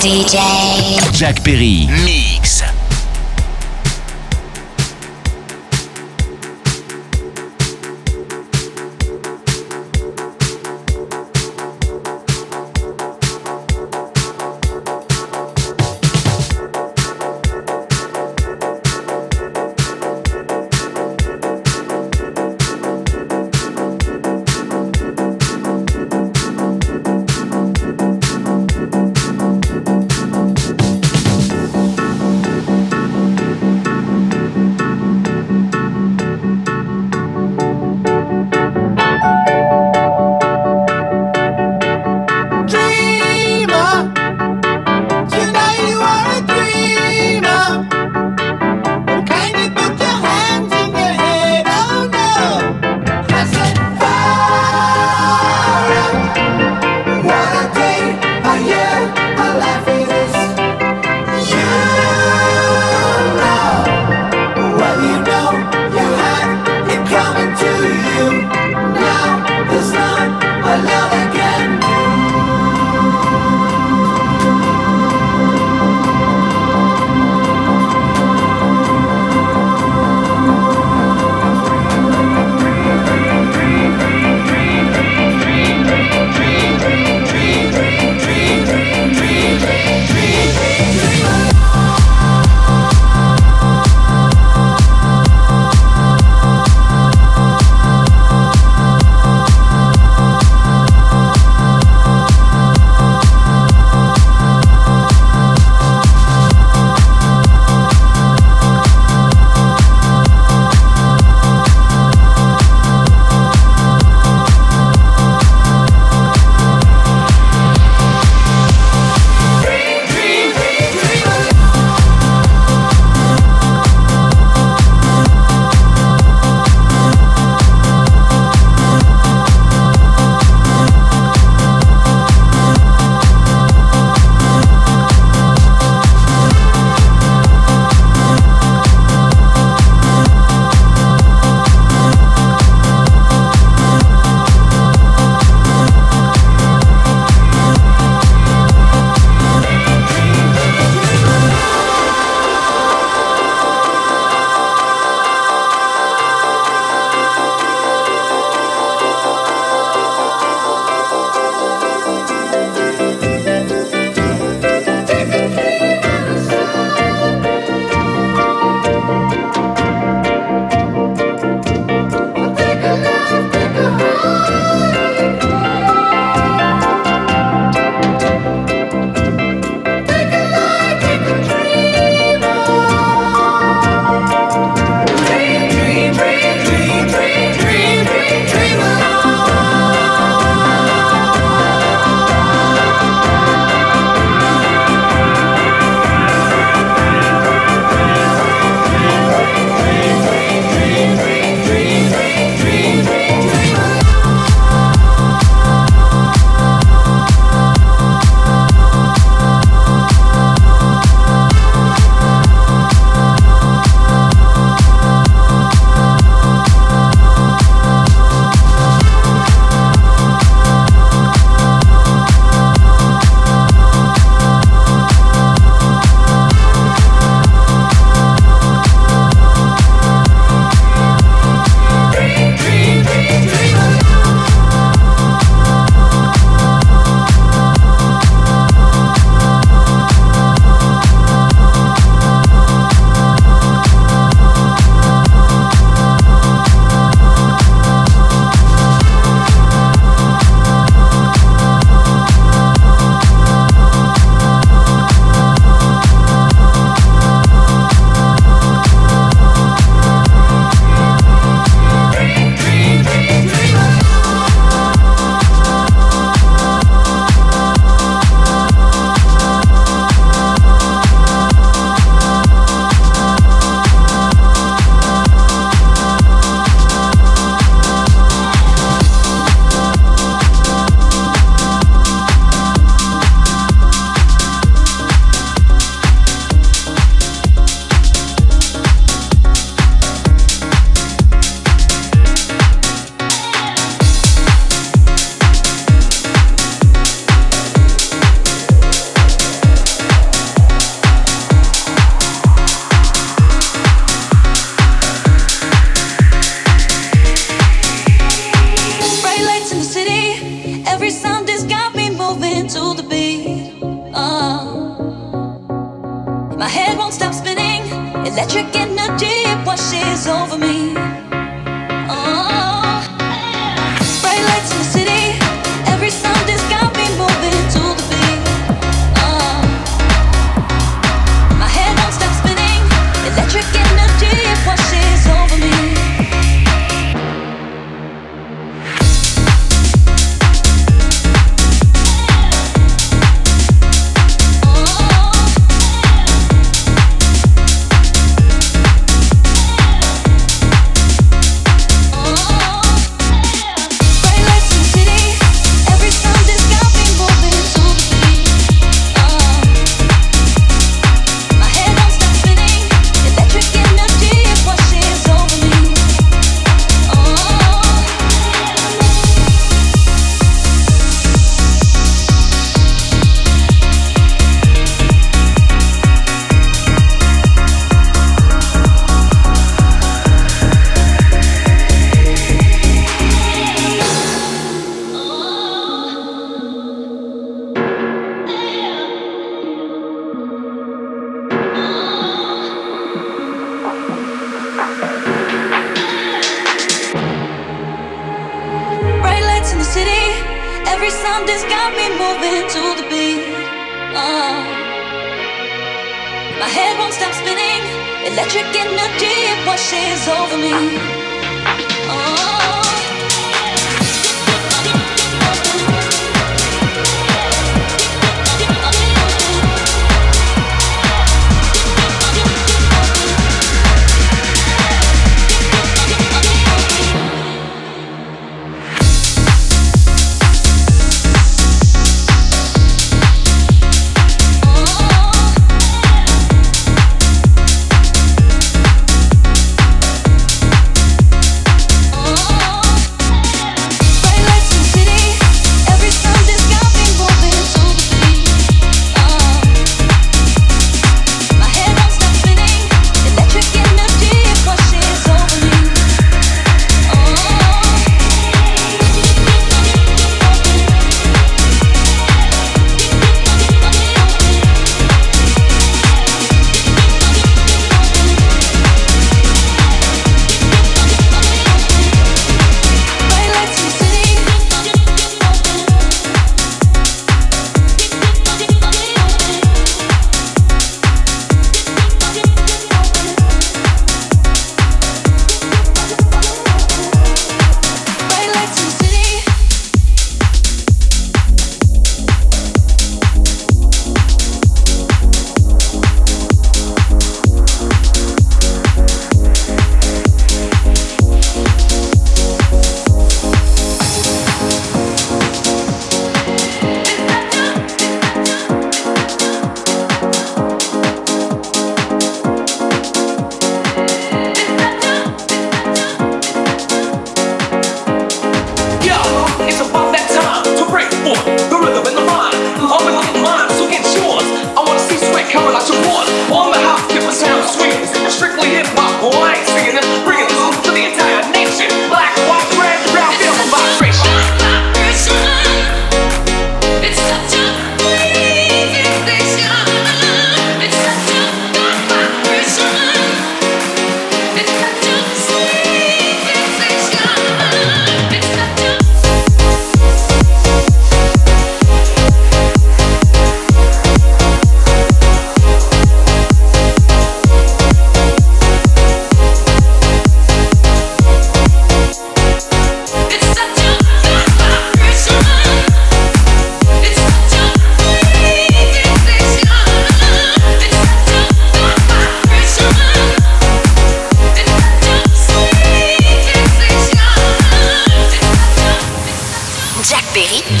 DJ. Jack Perry. Mix.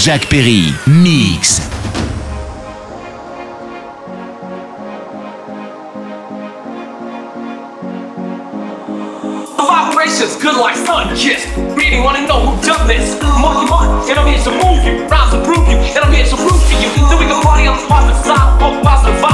Jack Perry. Mix. Vibrations good like sun kiss. Really wanna know who done this. And I'm here to move you. To prove you, and I'm here to you. So we can party on the positive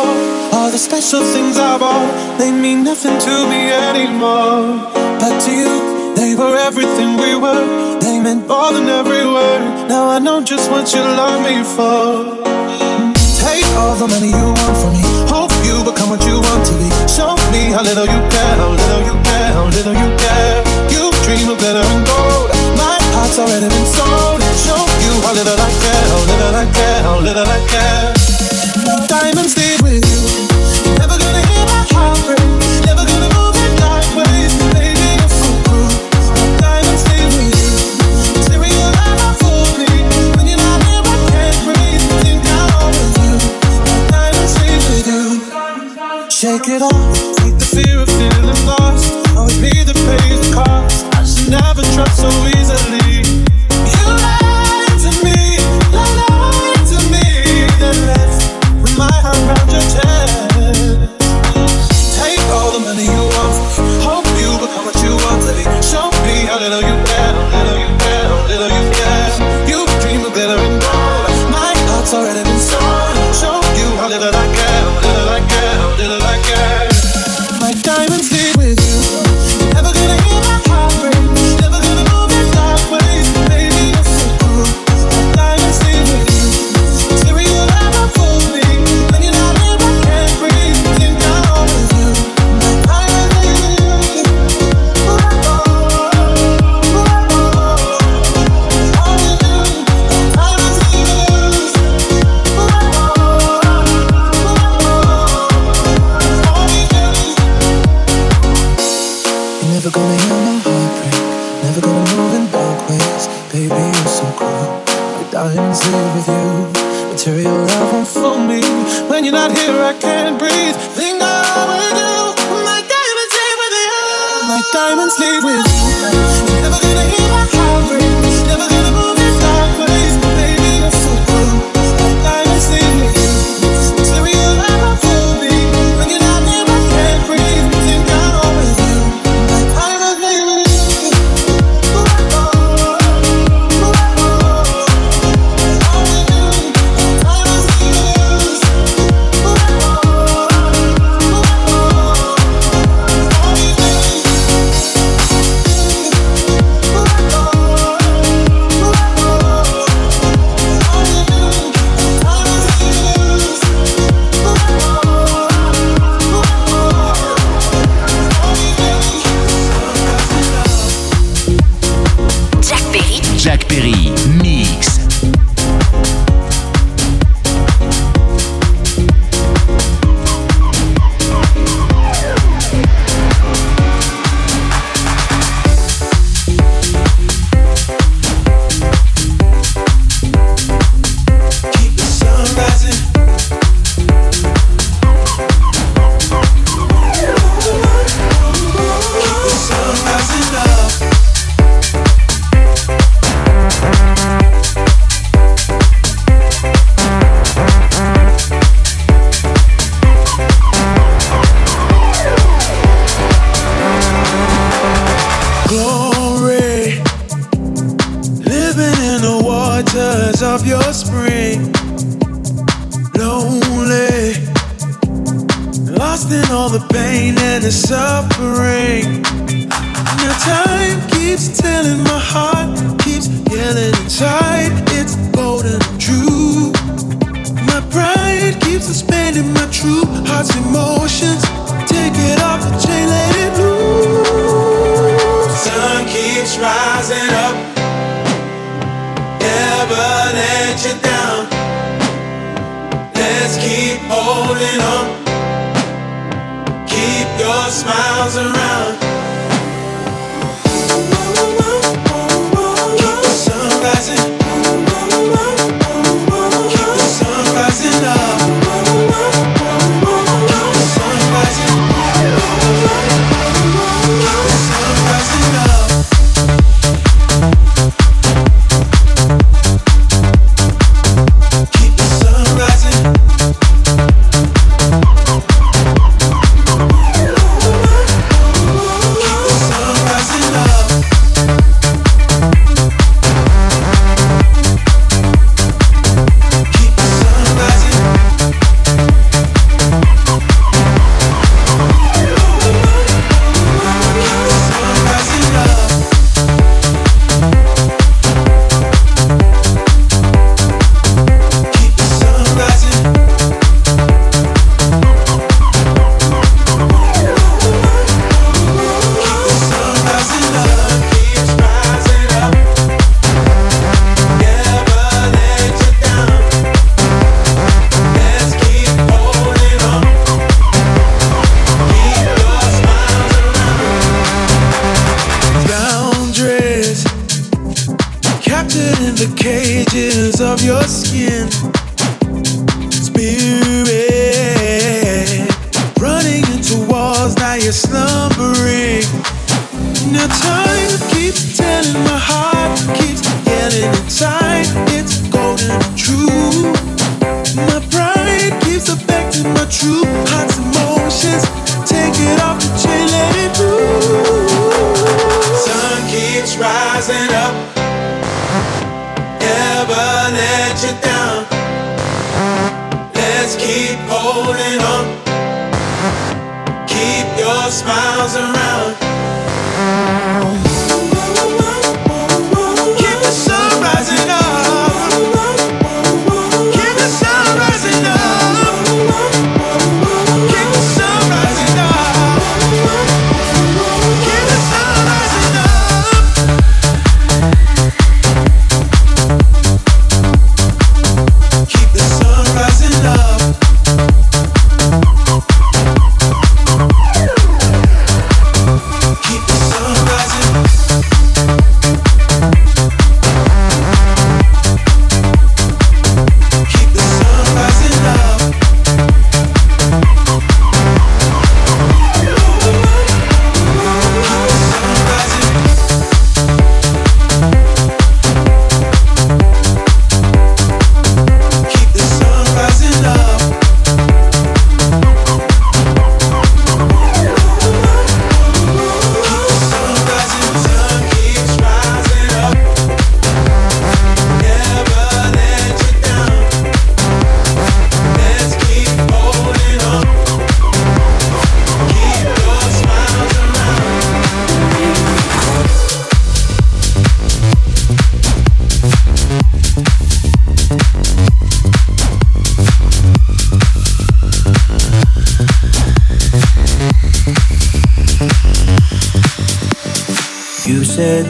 anymore. All the special things I bought, they mean nothing to me anymore. But to you, they were everything we were. They meant more than every word. Now I know just what you love me for. Take all the money you want from me. Hope you become what you want to be. Show me how little you care, how little you care, how little you care. You dream of glitter and gold. My heart's already been sold. Show you how little I care, how little I care, how little I care. Diamonds. of your spring. Lonely, lost in all the pain and the suffering.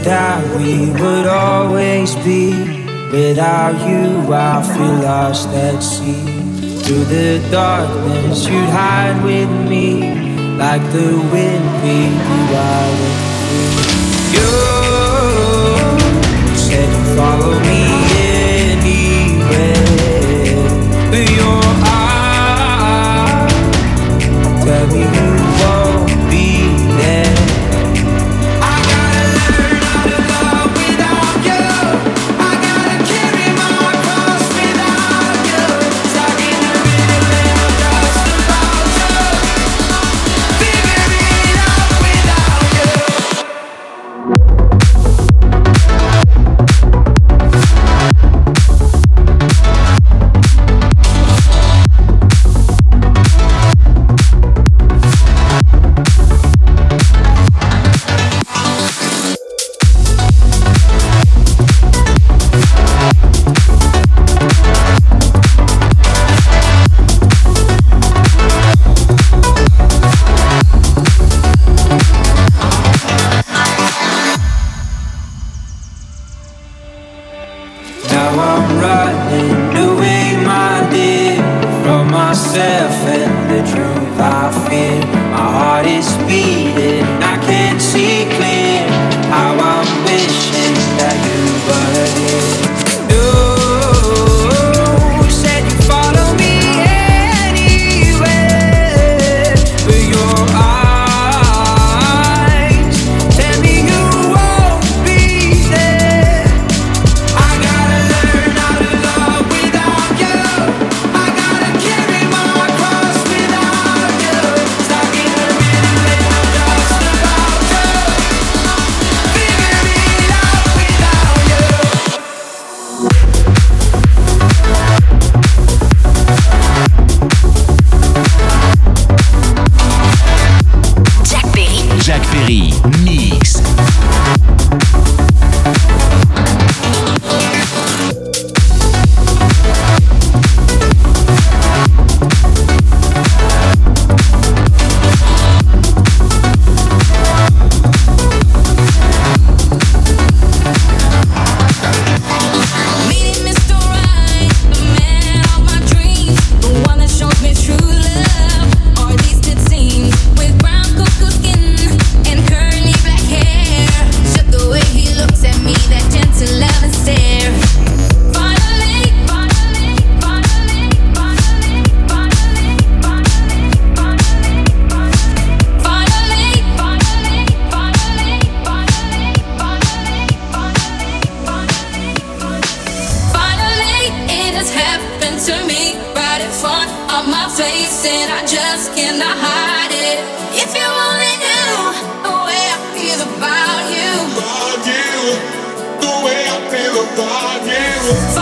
That we would always be. Without you, I feel lost at sea. Through the darkness, you'd hide with me. Like the wind, we'd be wild Yeah.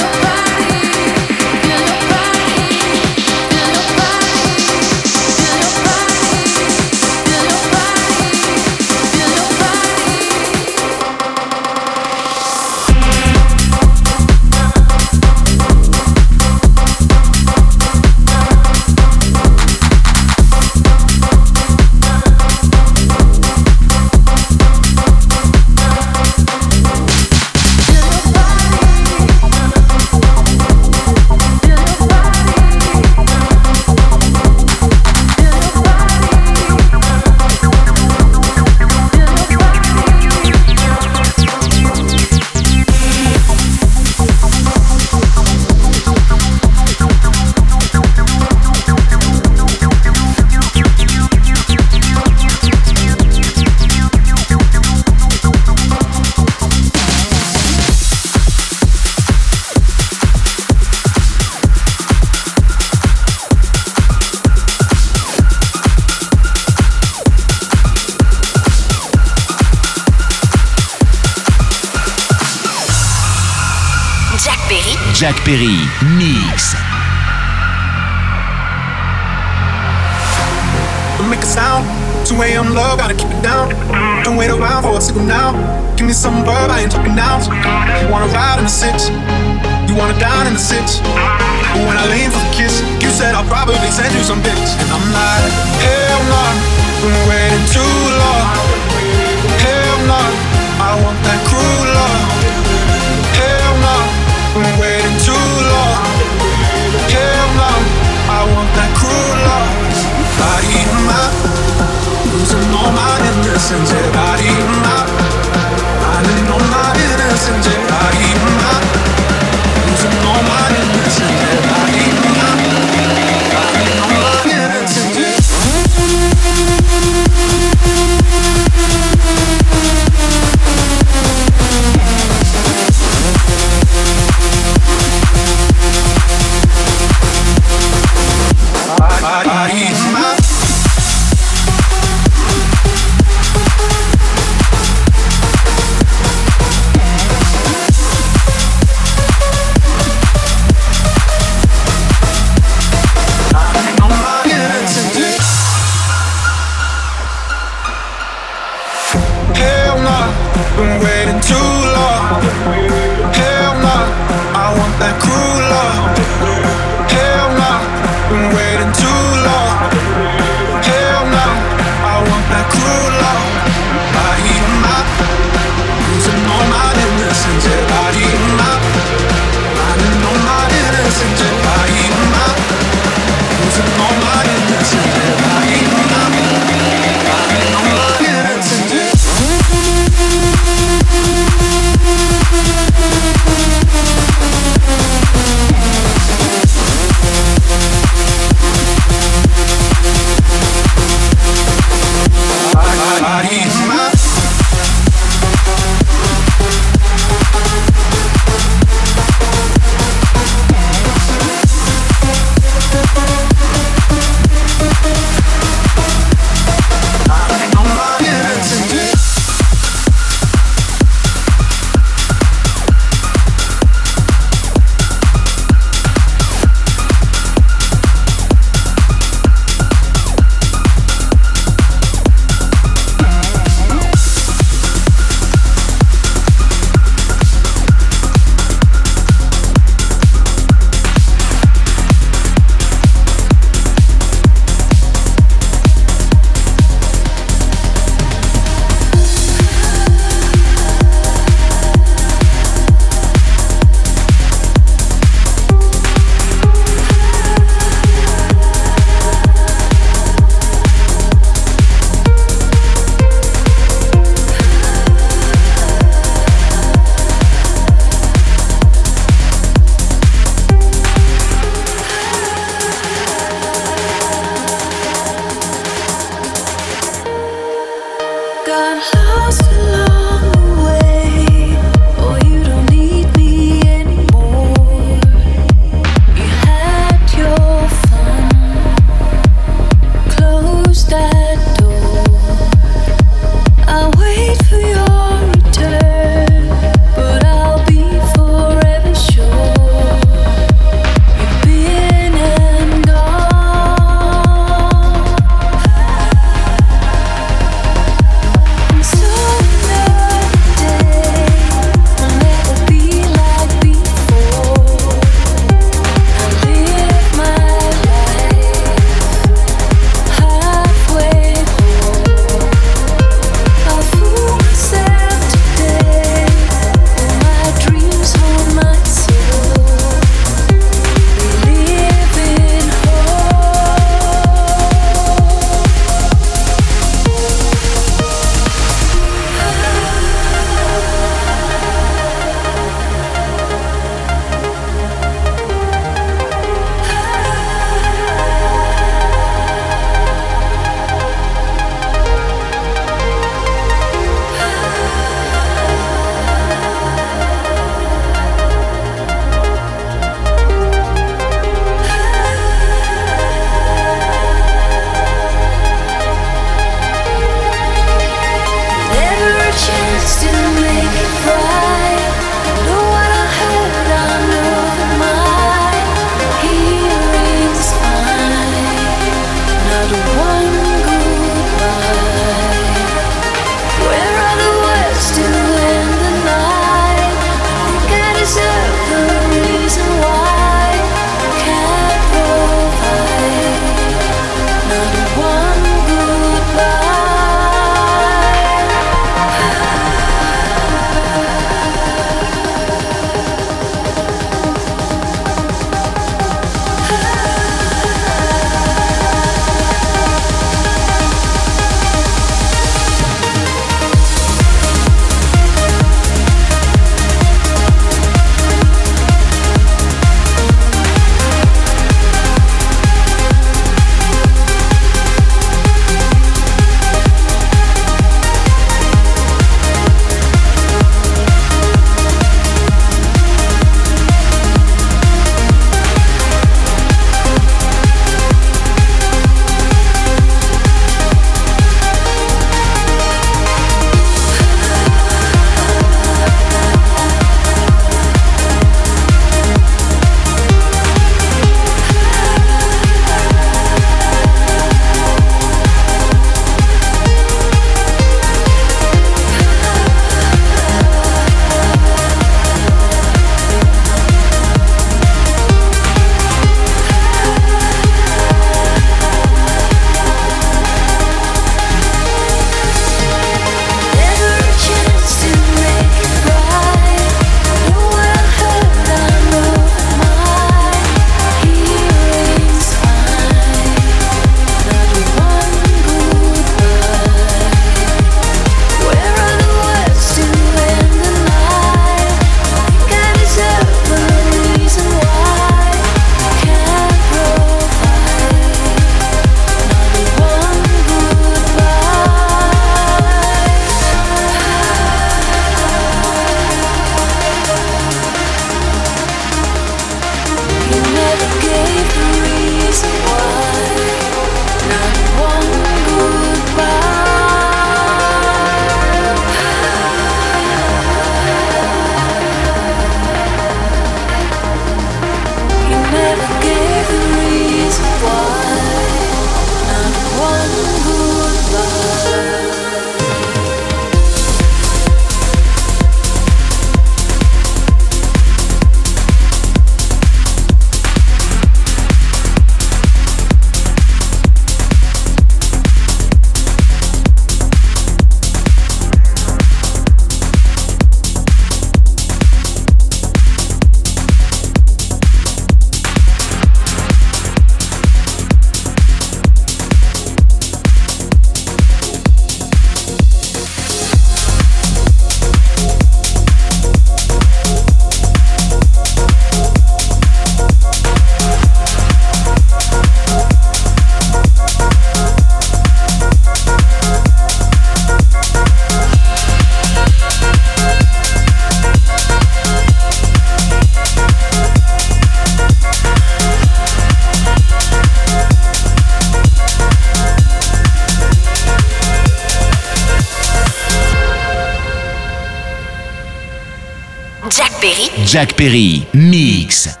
Jack Perry, Mix.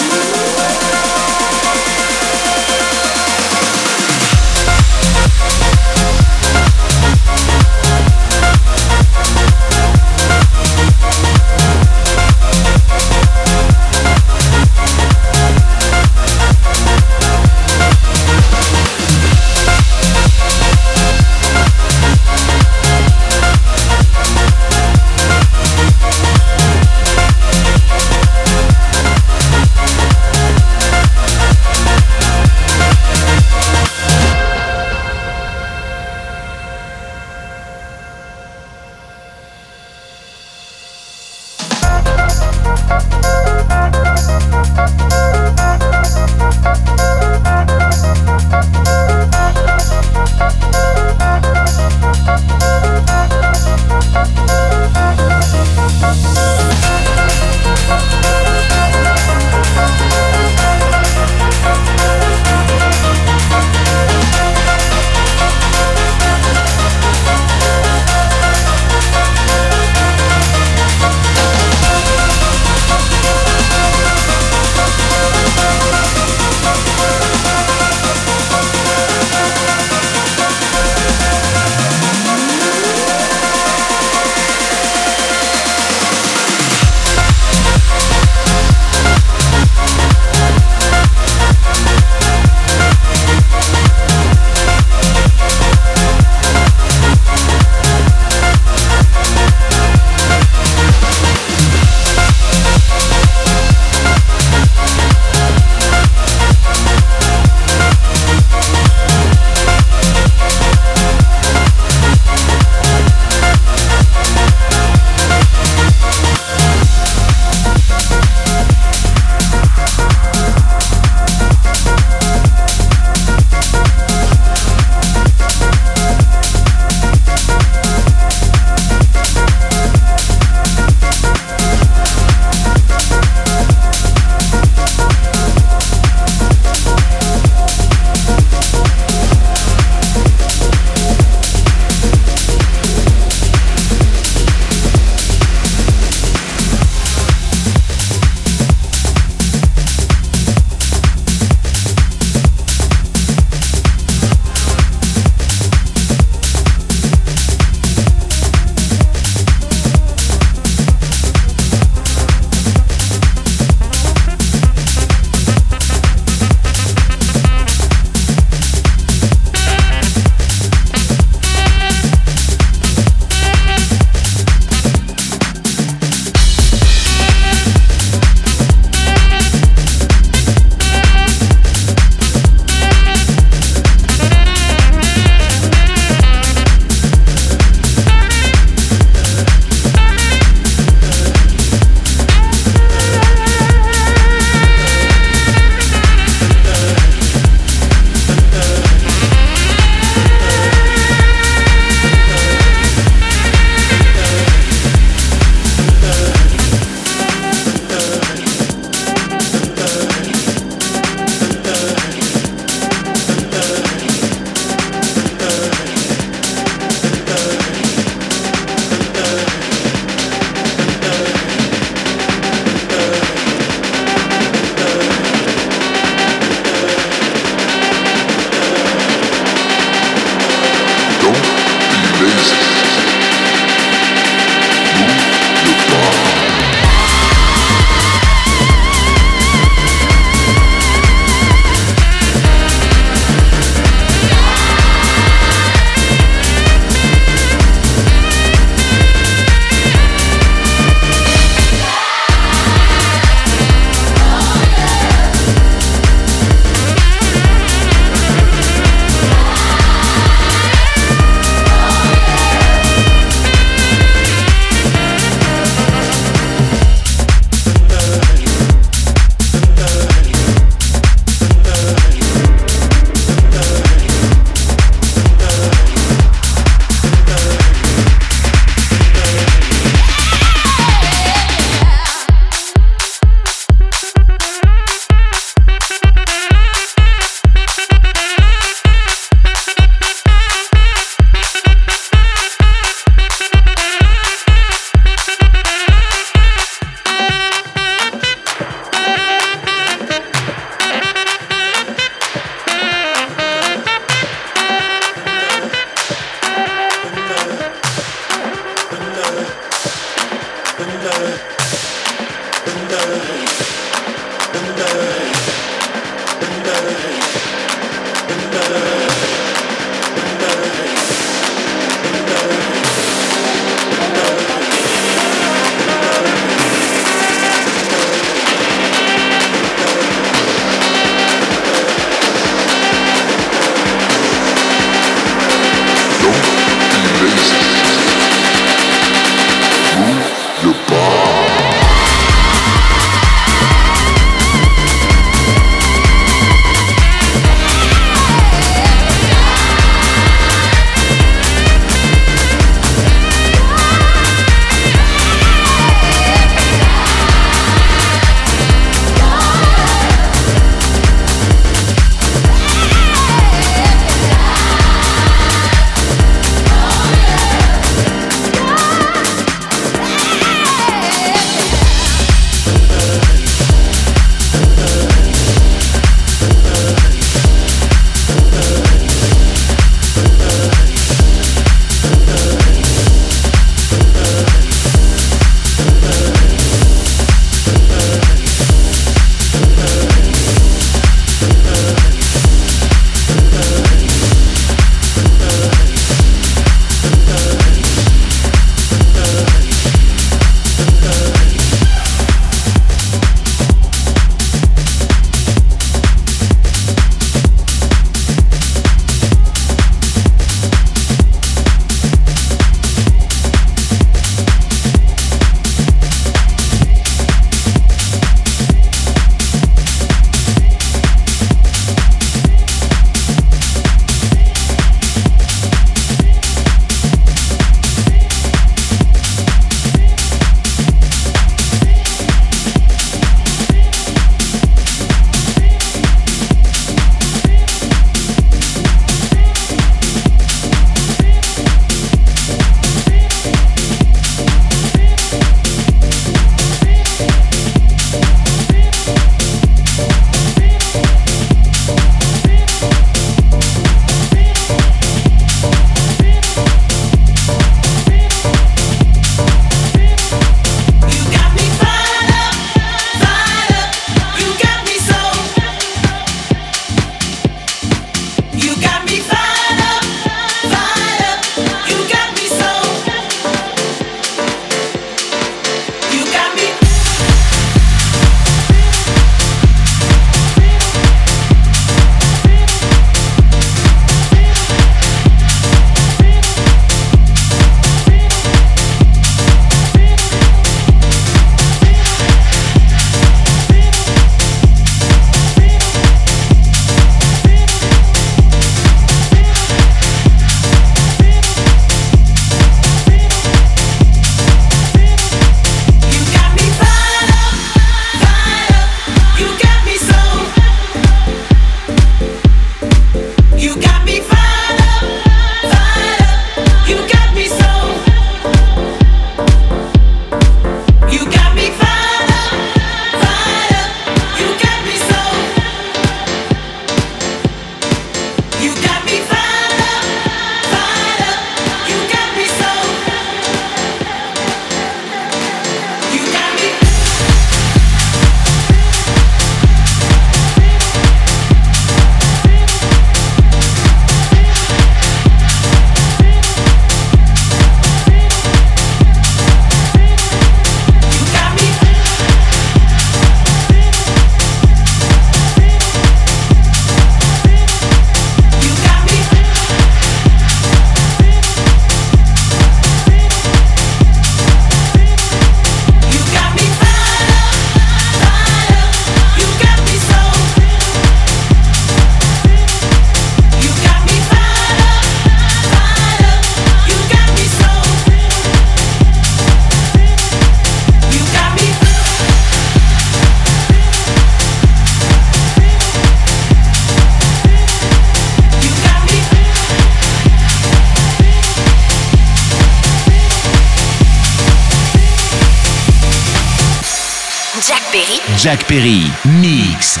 Jack Perry, Mix.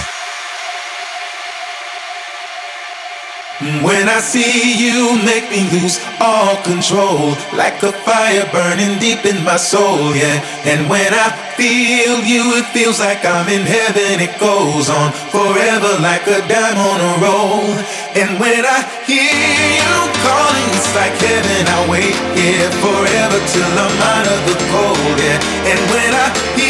When I see you, make me lose all control, like a fire burning deep in my soul, yeah. And when I feel you, it feels like I'm in heaven. It goes on forever, like a dime on a roll. And when I hear you calling, it's like heaven. I wait here forever till I'm out of the cold, yeah. And when I hear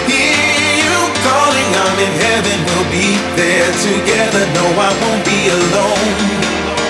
I'm in heaven. We'll be there together. No, I won't be alone.